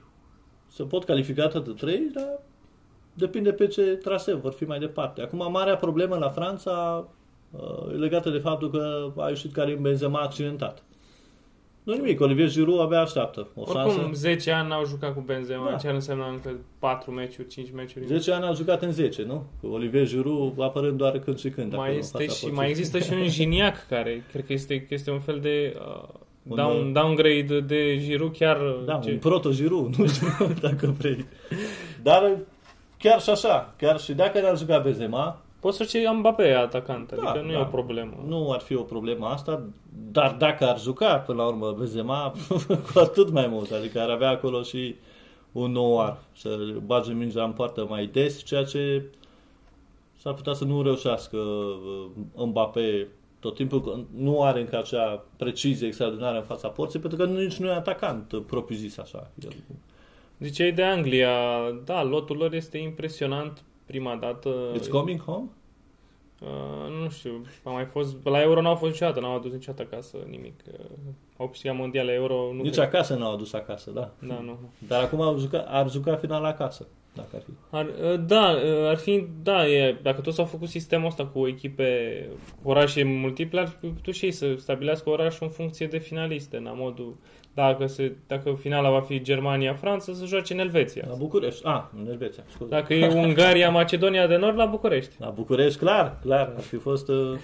se pot califica toate trei, dar depinde pe ce traseu vor fi mai departe. Acum, marea problemă la Franța uh, e legată de faptul că a ieșit Karim Benzema accidentat. Nu nimic, Olivier Giroud abia așteaptă o Oricum, șansă. 10 ani n-au jucat cu Benzema, da. ce ar însemna încă 4 meciuri, 5 meciuri. 10 ani au jucat în 10, nu? Cu Olivier Giroud apărând doar când și când. Mai, este și, mai există și un [laughs] Giniac care cred că este, este un fel de uh, un Down, downgrade de Giroud chiar... Da, ce... un proto-Giroud, nu știu [laughs] dacă vrei. Dar chiar și așa, chiar și dacă n-ar juca Benzema... Poți să ceri Mbappé atacant, adică da, nu da. e o problemă. Nu ar fi o problemă asta, dar dacă ar juca până la urmă Benzema, [laughs] cu atât mai mult, adică ar avea acolo și un nou ar, să bage mingea în poartă mai des, ceea ce s-ar putea să nu reușească uh, Mbappé tot timpul nu are încă acea precizie extraordinară în fața porții, pentru că nici nu e atacant propriu-zis așa. Ziceai de Anglia, da, lotul lor este impresionant prima dată. It's coming home? Uh, nu știu, a mai fost, la Euro n-au fost niciodată, n-au adus niciodată acasă nimic. Uh, au câștigat mondiale Euro. Nu Nici cred. acasă n-au adus acasă, da. Da, nu. Dar acum ar juca, ar juca final acasă dacă ar fi. Ar, uh, da, uh, ar fi, da, e, dacă toți au făcut sistemul ăsta cu echipe, orașe multiple, ar fi putut și ei să stabilească orașul în funcție de finaliste, în modul, dacă, se, dacă finala va fi Germania-Franța, să joace în Elveția. La București, a, ah, în Elveția, scuze. Dacă e Ungaria-Macedonia de Nord, la București. La București, clar, clar, ar fi fost... Uh...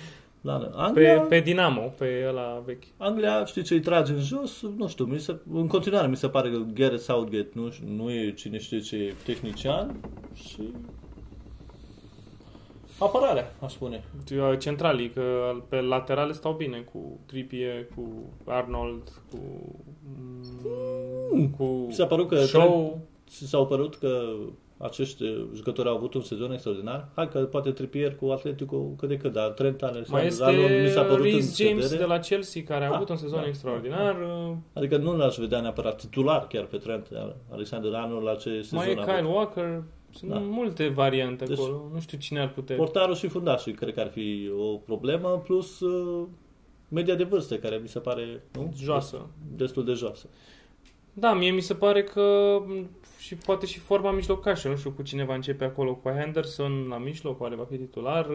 Da, Anglia, pe, pe Dinamo, pe ăla vechi. Anglia, știi ce îi trage în jos? Nu știu, mi se, în continuare mi se pare că Gareth Southgate nu, nu e cine știe ce tehnician și apărarea, aș spune. Centralii, că pe laterale stau bine cu Trippier, cu Arnold, cu... Mm, cu s-a părut că Show. S-au părut că acești jucători au avut un sezon extraordinar. Hai că poate Trippier cu Atletico cât de cât, dar Trent Alexander Mai este mi s-a părut Reece James de la Chelsea care a, a avut un sezon da, extraordinar. Da. Adică nu l-aș vedea neapărat titular chiar pe Trent Alexander anul la ce sezon Mai e Kyle avut. Walker, sunt da. multe variante deci, acolo. Nu știu cine ar putea. Portarul și fundașul cred că ar fi o problemă, plus uh, media de vârstă care mi se pare nu? joasă. Destul de joasă. Da, mie mi se pare că și poate și forma mijlocașă. Nu știu cu cine va începe acolo, cu Henderson la mijloc, oare va fi titular?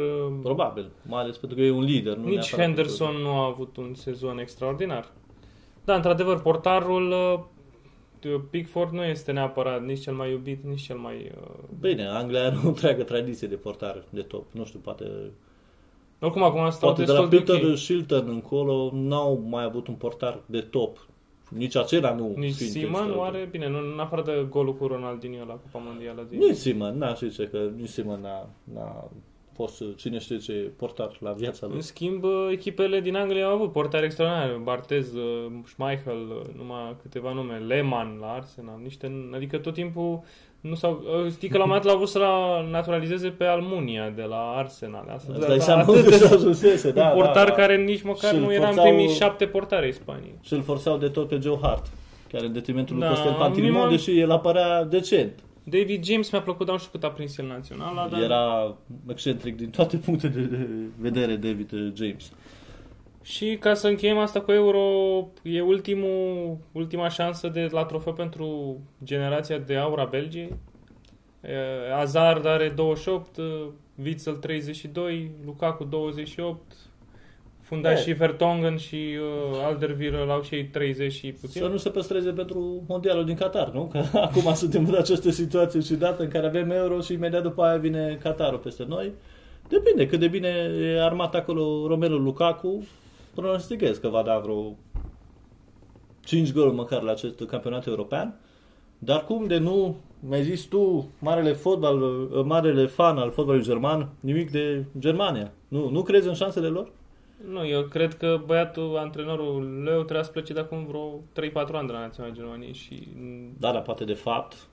Probabil, mai ales pentru că e un lider. Nu Nici Henderson nu a avut un sezon extraordinar. Da, într-adevăr, portarul uh, Pickford nu este neapărat nici cel mai iubit, nici cel mai... Uh... Bine, Anglia are o întreagă tradiție de portar de top. Nu știu, poate... Oricum, acum stau Poate de la Peter de Shilton încolo n-au mai avut un portar de top nici acela nu Nici Simon oare? Bine, nu, în afară de golul cu Ronaldinho la Cupa Mondială. Din... Nici Simon, n-aș zice că nici Simon n-a, n-a fost cine știe ce portar la viața lui. În schimb, echipele din Anglia au avut portari extraordinari. Bartez, uh, Schmeichel, uh, numai câteva nume, Lehmann la Arsenal, niște, adică tot timpul nu s-au, uh, știi că la un moment dat l-au vrut să la naturalizeze pe Almunia de la Arsenal. Asta, Asta [laughs] da, seama unde s-a ajunsese, da, portar da, da. care nici măcar nu era în primii șapte portare ai Spaniei. Și îl forțau de tot pe Joe Hart. chiar în detrimentul Da, lui Costel Pantilimon, mie m-a- deși el apărea decent. David James mi-a plăcut, dar nu știu cât a prins el național, dar... Era excentric din toate punctele de vedere David uh, James. Și ca să încheiem asta cu Euro, e ultimul, ultima șansă de la trofeu pentru generația de aur a Belgiei. E, Hazard are 28, uh, Witzel 32, Lukaku 28, fundașii Vertonghen și uh, Alderweireld au și ei 30 și puțin. Să nu se păstreze pentru mondialul din Qatar, nu? Că [laughs] acum suntem în această situație și dată în care avem euro și imediat după aia vine Qatarul peste noi. Depinde cât de bine e armat acolo Romelu Lukaku. Pronosticez că va da vreo 5 goluri măcar la acest campionat european. Dar cum de nu, mi-ai zis tu, marele, fotbal, marele fan al fotbalului german, nimic de Germania. Nu, nu crezi în șansele lor? Nu, eu cred că băiatul, antrenorul Leu, trebuia să plece de acum vreo 3-4 ani de la Naționala Germaniei și Da, dar poate de fapt,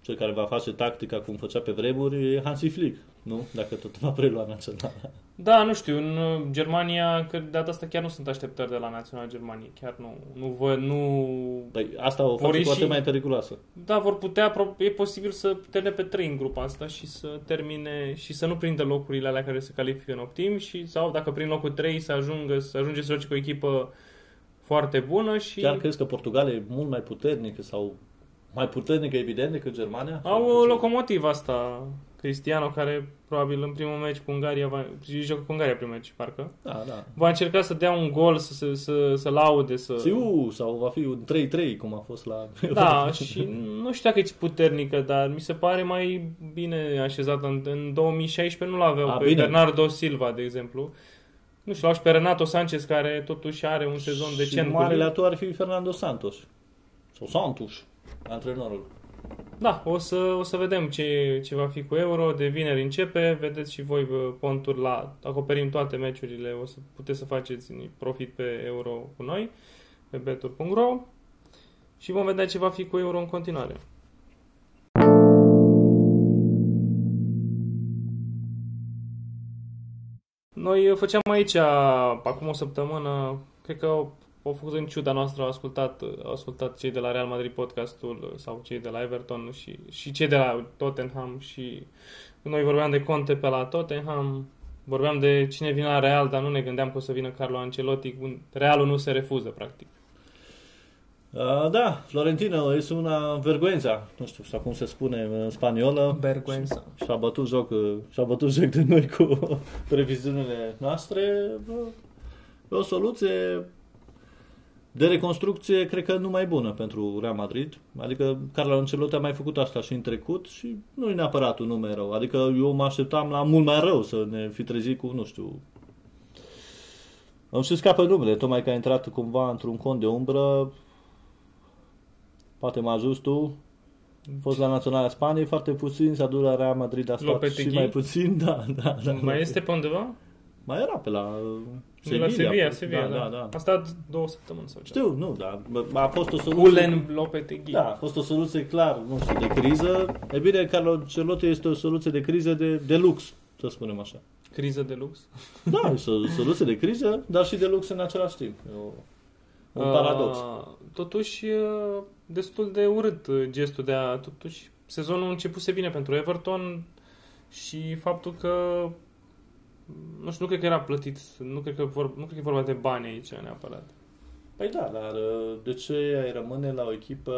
cel care va face tactica cum făcea pe vremuri e Hansi Flick, nu? Dacă tot va prelua naționala. Da, nu știu, în uh, Germania, că de data asta chiar nu sunt așteptări de la Naționala Germaniei, chiar nu, nu văd, nu... Păi asta o Vor face ieși- foarte mai periculoasă. Da, vor putea, pro- e posibil să termine pe trei în grupa asta și să termine și să nu prindă locurile alea care se califică în optim și sau dacă prin locul 3 să ajungă să ajunge să joace cu o echipă foarte bună și Chiar crezi că Portugalia e mult mai puternică sau mai puternică, evident, decât Germania? au Sau o că- locomotivă asta, Cristiano, care probabil în primul meci cu Ungaria va, joacă cu Ungaria primul meci, parcă. Da, da. Va încerca să dea un gol, să, să, să, să laude, să... Siu, sau va fi un 3-3, cum a fost la... Da, [laughs] și nu știu dacă e puternică, dar mi se pare mai bine așezată. În, în 2016 nu l-aveau A, pe bine. Bernardo Silva, de exemplu. Nu știu, l-au și pe Renato Sanchez, care totuși are un sezon și decent. cu marele Lille. atu ar fi Fernando Santos. Sau Santos, antrenorul. Da, o să, o să vedem ce, ce va fi cu Euro. De vineri începe, vedeți și voi bă, ponturi la... Acoperim toate meciurile, o să puteți să faceți profit pe Euro cu noi, pe betur.ro și vom vedea ce va fi cu Euro în continuare. Noi uh, făceam aici, acum o săptămână, cred că au, au făcut în ciuda noastră, au ascultat, au ascultat cei de la Real Madrid podcastul sau cei de la Everton și, și cei de la Tottenham și noi vorbeam de Conte pe la Tottenham, vorbeam de cine vine la Real, dar nu ne gândeam că o să vină Carlo Ancelotti. Realul nu se refuză, practic. Uh, da, Florentino este una vergoența, nu știu sau cum se spune în spaniolă. Vergoența. Și-a bătut joc, uh, și-a bătut joc de noi cu [laughs] previziunile noastre. Bă, E o soluție de reconstrucție, cred că nu mai bună pentru Real Madrid. Adică Carlo Ancelotti a mai făcut asta și în trecut și nu e neapărat un nume rău. Adică eu mă așteptam la mult mai rău să ne fi trezit cu, nu știu... Îmi și scapă numele, tocmai că a intrat cumva într-un cont de umbră. Poate mă ajuți tu. A fost la Naționala Spaniei foarte puțin, s-a dus la Real Madrid, a stat Lopetegui? și mai puțin, [laughs] da, da, da. Mai este pe undeva? Mai era pe la uh, De Sevilla. la Sevilla, a fost. Sevilla, da, da, da. A stat două săptămâni sau ce. Știu, nu, da. A fost o soluție... Ulen Lopetegui. Da, a fost o soluție clar, nu știu, de criză. E bine, Carlo Ancelotti este o soluție de criză de, de lux, să spunem așa. Criză de lux. Da, este o soluție de criză, dar și de lux în același timp. E o, un paradox. Uh, totuși, uh, destul de urât uh, gestul de a... Totuși, sezonul începuse bine pentru Everton și faptul că nu știu, nu cred că era plătit, nu cred că, vor, nu cred că e vorba de bani aici neapărat. Păi da, dar uh, de ce ai rămâne la o echipă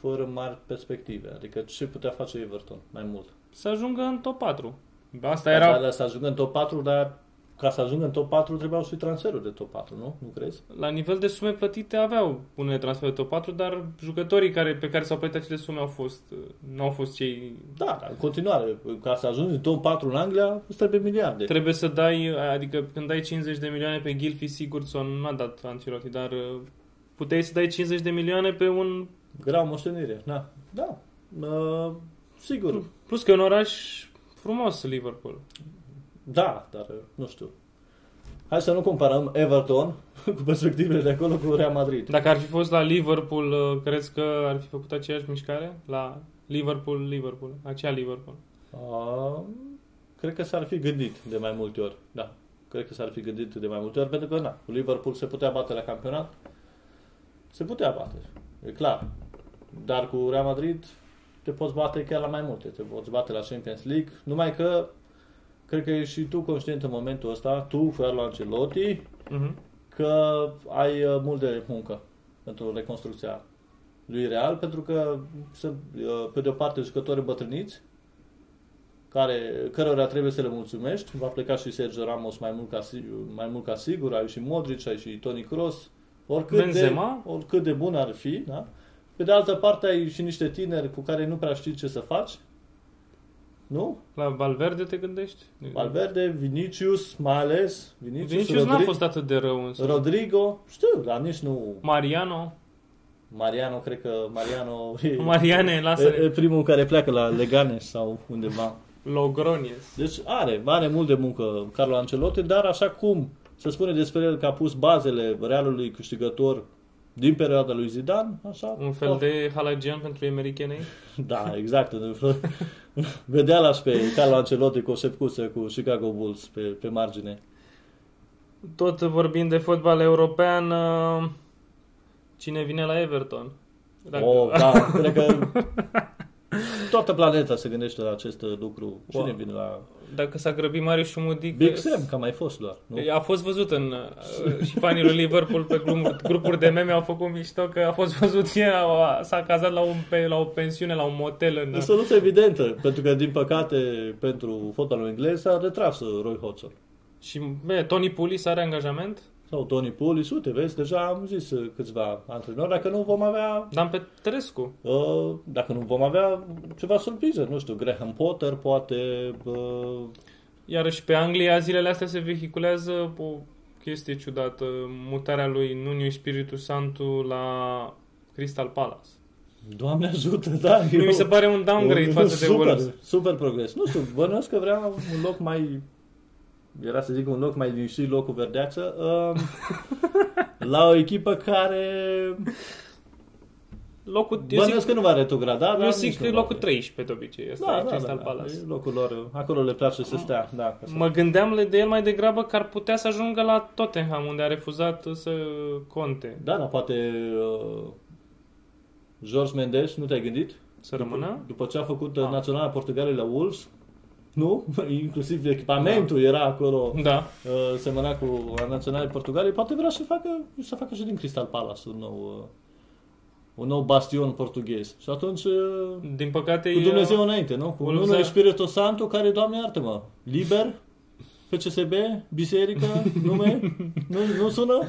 fără mari perspective? Adică ce putea face Everton mai mult? Să ajungă în top 4. Asta Era... era Da, să ajungă în top 4, dar ca să ajungă în top 4 trebuiau și transferuri de top 4, nu? Nu crezi? la nivel de sume plătite aveau unele transferuri de top 4, dar jucătorii care, pe care s-au plătit acele sume au fost, uh, nu au fost cei Da, dar în continuare, ca să ajungi în top 4 în Anglia, îți trebuie miliarde. Trebuie să dai, adică când dai 50 de milioane pe Gilfi Sigurdsson, nu a dat Ancelotti, dar uh, puteai să dai 50 de milioane pe un... Era o moștenire, da. Da, uh, sigur. Plus că e un oraș frumos, Liverpool. Da, dar uh, nu știu. Hai să nu comparăm Everton [laughs] cu perspectivele de acolo cu Real Madrid. Dacă ar fi fost la Liverpool, uh, crezi că ar fi făcut aceeași mișcare? La Liverpool, Liverpool, acea Liverpool. Uh, cred că s-ar fi gândit de mai multe ori. Da, cred că s-ar fi gândit de mai multe ori, pentru că na, cu Liverpool se putea bate la campionat. se putea bate, e clar. Dar cu Real Madrid te poți bate chiar la mai multe, te poți bate la Champions League, numai că cred că ești și tu conștient în momentul ăsta, tu, Carlo Ancelotti, Mhm. că ai uh, mult de muncă pentru reconstrucția lui Real, pentru că sunt, uh, pe de o parte, jucători bătrâniți, care, cărora trebuie să le mulțumești. Va pleca și Sergio Ramos mai mult ca, si- mai mult ca sigur, ai și Modric, ai și Toni Kroos. Oricât Benzema? de, oricât de bun ar fi, da? Pe de altă parte, ai și niște tineri cu care nu prea știi ce să faci. Nu? La Valverde te gândești? Valverde, Vinicius, mai ales. Vinicius, Vinicius n-a Rodri- fost atât de rău însă. Rodrigo, știu, dar nici nu... Mariano, Mariano, cred că Mariano e, Mariane, e, lasă e primul care pleacă la Leganes sau undeva. Logrones. Deci are, are mult de muncă Carlo Ancelotti, dar așa cum se spune despre el că a pus bazele realului câștigător din perioada lui Zidane, așa... Un fel de halagian pentru americanei. [laughs] Da, exact. [laughs] Vedea la pe Carlo Ancelotti cu o șepcuță cu Chicago Bulls pe, pe margine. Tot vorbind de fotbal european, uh, cine vine la Everton? Oh, da, cred că [laughs] toată planeta se gândește la acest lucru. Cine Wow. vine la Dacă s-a grăbit Marius Șumudic, Big Sam, că a mai fost doar. Nu? a fost văzut în uh, și fanii lui Liverpool pe glum- grupuri de meme au făcut mișto că a fost văzut el, a- s-a cazat la, un, pe, la o pensiune, la un motel în... E o soluție evidentă, pentru că, din păcate, pentru fotbalul englez s-a retras uh, Roy Hodgson. Și bine, Tony Pulis are angajament? Sau Tony Pulis, uite, vezi, deja am zis uh, câțiva antrenori, dacă nu vom avea, Dan Petrescu. uh, dacă nu vom avea ceva surprize, nu știu, Graham Potter, poate, uh, Iarăși pe Anglia zilele astea se vehiculează o chestie ciudată, mutarea lui Nuno Spiritu Santu la Crystal Palace. Doamne ajută, da, Nu mi se pare un downgrade față de super, Wolves. Super progres. Nu știu, bănuiesc că vrea un loc mai... Era să zic un loc mai liniștit, locul verdeață. Um, [laughs] la o echipă care... Locul, eu Bănuiesc zic, că nu va retrograda, dar eu nici zic că nu e va locul fi. 13 de obicei, ăsta Da, e da, Crystal da, Palace. E locul lor, acolo le place să stea. Da, ca să- Mă gândeam de el mai degrabă că ar putea să ajungă la Tottenham, unde a refuzat să conte. Da, dar poate uh, George Mendes, nu te-ai gândit? Să rămână? După, după ce a făcut Ah. ah. naționala Portugaliei la Wolves, nu? Inclusiv echipamentul era acolo, Da. uh, semăna cu a naționalei Portugaliei, poate vrea să facă, să facă și din Crystal Palace un nou, uh, un nou bastion portughez. Și atunci, uh, Din păcate cu e- Dumnezeu înainte, nu? Cu Wolves unul a- Spiritul Santo, care, Doamne iartă-mă, liber, PCSB, biserică, [laughs] nume, nu, nu sună?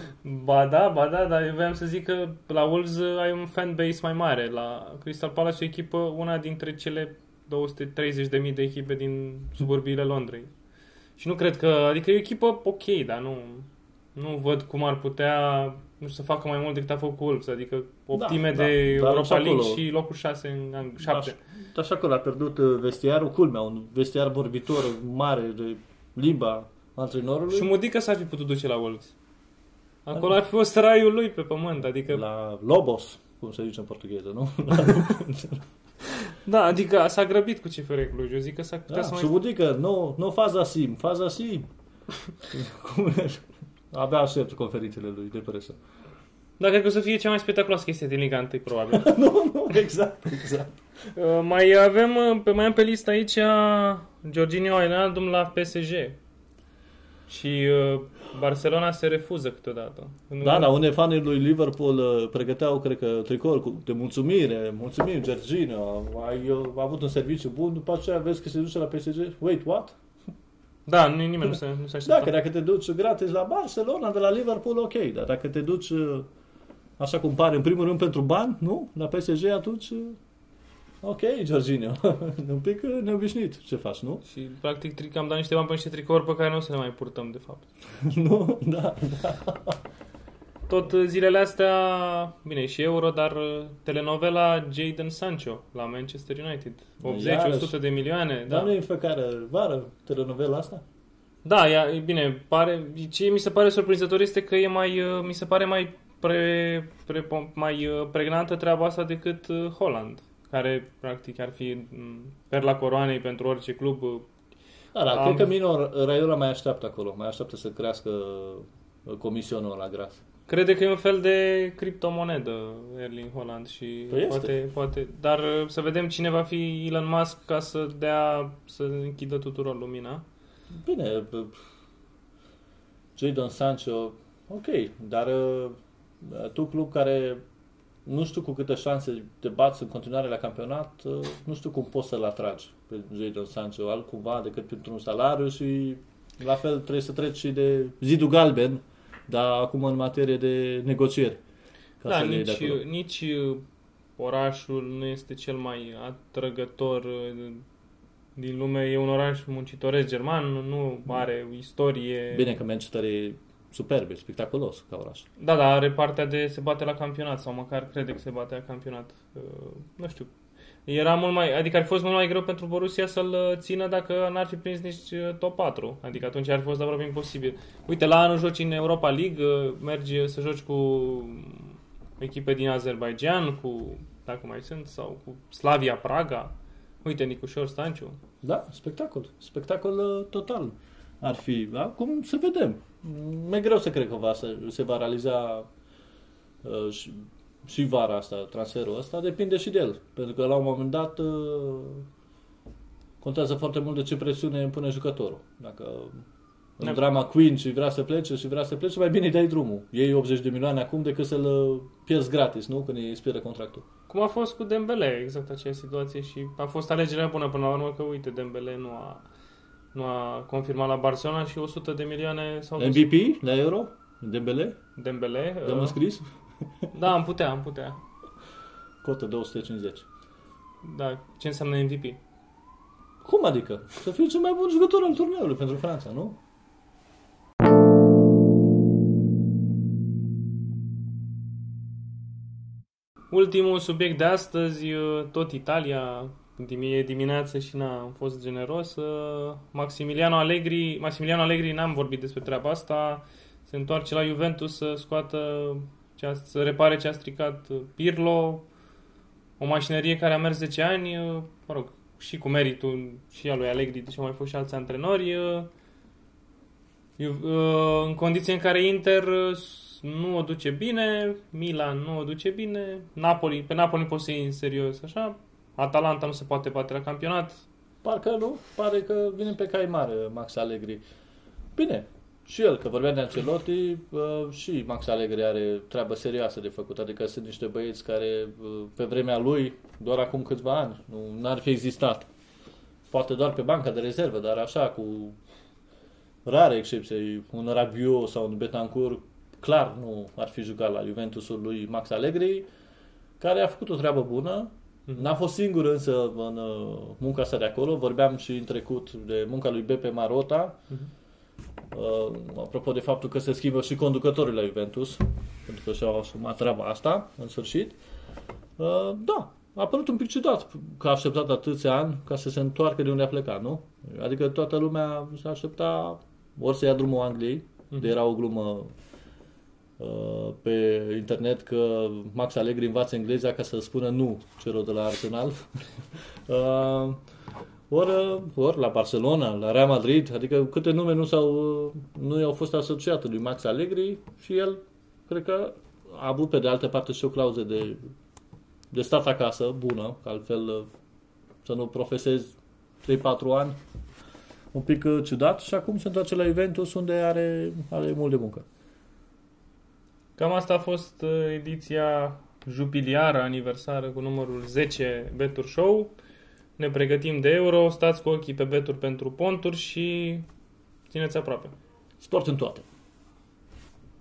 Ba da, ba da, dar eu voiam să zic că la Wolves uh, ai un fanbase mai mare. La Crystal Palace e o echipă, una dintre cele 230.000 de echipe din suburbiile Londrei. Și nu cred că, adică e o echipă ok, dar nu, nu văd cum ar putea nu știu, să facă mai mult decât a făcut Wolves, adică optime da, de dar Europa și League acolo- și locul 6 în Ang- 7. Dar și acolo a pierdut uh, vestiarul, culmea, un vestiar vorbitor mare de limba antrenorului. Și Mudică s-ar fi putut duce la Wolves. Acolo ar fi fost raiul lui pe pământ, adică... La Lobos, cum se zice în portugheză, nu? [laughs] Da, adică s-a grăbit cu CFR Cluj. Eu zic că s-ar putea Da, să și mai... budică, nu, nu faza sim, faza sim. [laughs] Cum e? Abia aștept conferințele lui de presă. Da, cred că o să fie cea mai spectaculoasă chestie din Liga 1, probabil. [laughs] nu, nu, exact, exact. Uh, mai avem, uh, pe mai am pe listă aici uh, Jorginho Wijnaldum la PSG. Și uh, Barcelona se refuză câteodată. Nu- Da, da, unde fanii lui Liverpool uh, pregăteau, cred că, tricouri cu, de mulțumire. Mulțumim, Gerginho, ai uh, avut un serviciu bun, după aceea vezi că se duce la PSG. Wait, what? Da, nu, nimeni nu se, nu se Da, aștepta. că dacă te duci gratis la Barcelona, de la Liverpool, ok, dar dacă te duci uh, așa cum pare, în primul rând pentru bani, nu? La PSG atunci, uh, ok, Jorginho, [laughs] un pic uh, neobișnuit ce faci, nu? Și practic tri- am dat niște bani pe niște tricouri pe care nu o să le mai purtăm, de fapt. [laughs] nu? Da. [laughs] Tot uh, zilele astea, bine, și Euro, dar uh, telenovela Jadon Sancho la Manchester United. 80-100 de milioane. Dar Da. nu e în fiecare vară telenovela asta? Da, ea, e bine, pare, ce mi se pare surprinzător este că e mai, uh, mi se pare mai, pre, pre, mai uh, pregnantă treaba asta decât uh, Holland, care practic ar fi m, perla coroanei pentru orice club. uh. Da, da, Am- cred că Mino Raiola mai așteaptă acolo, mai așteaptă să crească uh, comisionul la gras. Crede că e un fel de criptomonedă Erling Holland și Păi este. poate, poate, dar uh, să vedem cine va fi Elon Musk ca să dea, să închidă tuturor lumina. Bine, b- Jadon Sancho, ok, dar uh, tu club care nu știu cu câte șanse te bați în continuare la campionat, uh, nu știu cum poți să-l atragi pe Jadon Sancho altcumva decât pentru un salariu și la fel trebuie să treci și de zidul galben, dar acum în materie de negocieri. Ca da, să le iei de nici, acolo. nici uh, orașul nu este cel mai atrăgător uh, din lume. E un oraș muncitoresc german, nu are istorie. Bine că Manchester e superb, e spectaculos ca oraș. Da, da, are partea de se bate la campionat sau măcar crede că se bate la campionat. Uh, Nu știu. Era mult mai, adică ar fi fost mult mai greu pentru Borussia să-l uh, țină dacă n-ar fi prins nici uh, top 4. Adică atunci ar fi fost aproape imposibil. Uite, la anul joci în Europa League, uh, mergi să joci cu echipe din Azerbaijan, cu, dacă mai sunt, sau cu Slavia Praga. Uite, Nicușor Stanciu. Da, spectacol. Spectacol uh, total ar fi. Acum să vedem. Mi-e greu să cred că va, să, se va realiza uh, și, și vara asta, transferul ăsta. Depinde și de el. Pentru că la un moment dat uh, contează foarte mult de ce presiune impune jucătorul. Dacă în Da. drama Queen și vrea să plece și vrea să plece, mai bine îi dai drumul. Iei 80 de milioane acum decât să-l uh, pierzi gratis, nu? Când îi expiră contractul. Cum a fost cu Dembele, exact aceeași situație și a fost alegerea bună până la urmă că, uite, Dembele nu a, nu a confirmat la Barcelona și 100 de milioane s-au dus. MVP la Euro? Dembele? Dembele? Dăm uh, scris? Da, am putea, am putea. Cotă 250. Da, ce înseamnă MVP? Cum adică? Să fie cel mai bun jucător al turneului pentru Franța, nu? Ultimul subiect de astăzi, uh, tot Italia, Dim- e dimineață și n-am fost generos. uh, Maximiliano Allegri, Maximiliano Allegri n-am vorbit despre treaba asta, se întoarce la Juventus să scoată, ce a, să repare ce a stricat uh, Pirlo, o mașinărie care a mers 10 ani, uh, mă rog, și cu meritul și al lui Allegri, deși au mai fost și alți antrenori, uh, Ju- uh, în condiții în care Inter uh, nu o duce bine, Milan nu o duce bine, Napoli, pe Napoli nu poți să iei în serios, așa, Atalanta nu se poate bate la campionat, Parcă nu, pare că vine pe cai mare Max Allegri. Bine, și el, că vorbea de Ancelotti, uh, și Max Allegri are treabă serioasă de făcut. Adică sunt niște băieți care, uh, pe vremea lui, doar acum câțiva ani, nu n-ar fi existat. Poate doar pe banca de rezervă, dar așa, cu rare excepții, un Rabiot sau un Betancourt, clar nu ar fi jucat la Juventusul lui Max Allegri, care a făcut o treabă bună. N-a fost singur însă în uh, munca sa de acolo. Vorbeam și în trecut de munca lui Beppe Marota. Uh, apropo de faptul că se schimbă și conducătorii la Juventus, pentru că și-au asumat treaba asta, în sfârșit. Uh, da, a părut un pic ciudat că a așteptat atâția ani ca să se întoarcă de unde a plecat, nu? Adică toată lumea se aștepta ori să ia drumul Angliei, de era o glumă uh, pe internet că Max Allegri învață engleza ca să spună nu celor de la Arsenal. [laughs] uh, ori, ori la Barcelona, la Real Madrid, adică câte nume nu, s-au, nu i-au fost asociate lui Max Allegri și el, cred că a avut pe de altă parte și o clauză de, de stat acasă, bună, că altfel uh, să nu profesezi 3-4 ani, un pic uh, ciudat și acum se întoarce la Juventus unde are, are mult de muncă. Cam asta a fost uh, ediția jubiliară, aniversară cu numărul 10 Beturi Show. Ne pregătim de euro, stați cu ochii pe beturi pentru ponturi și țineți aproape. Sport în toate.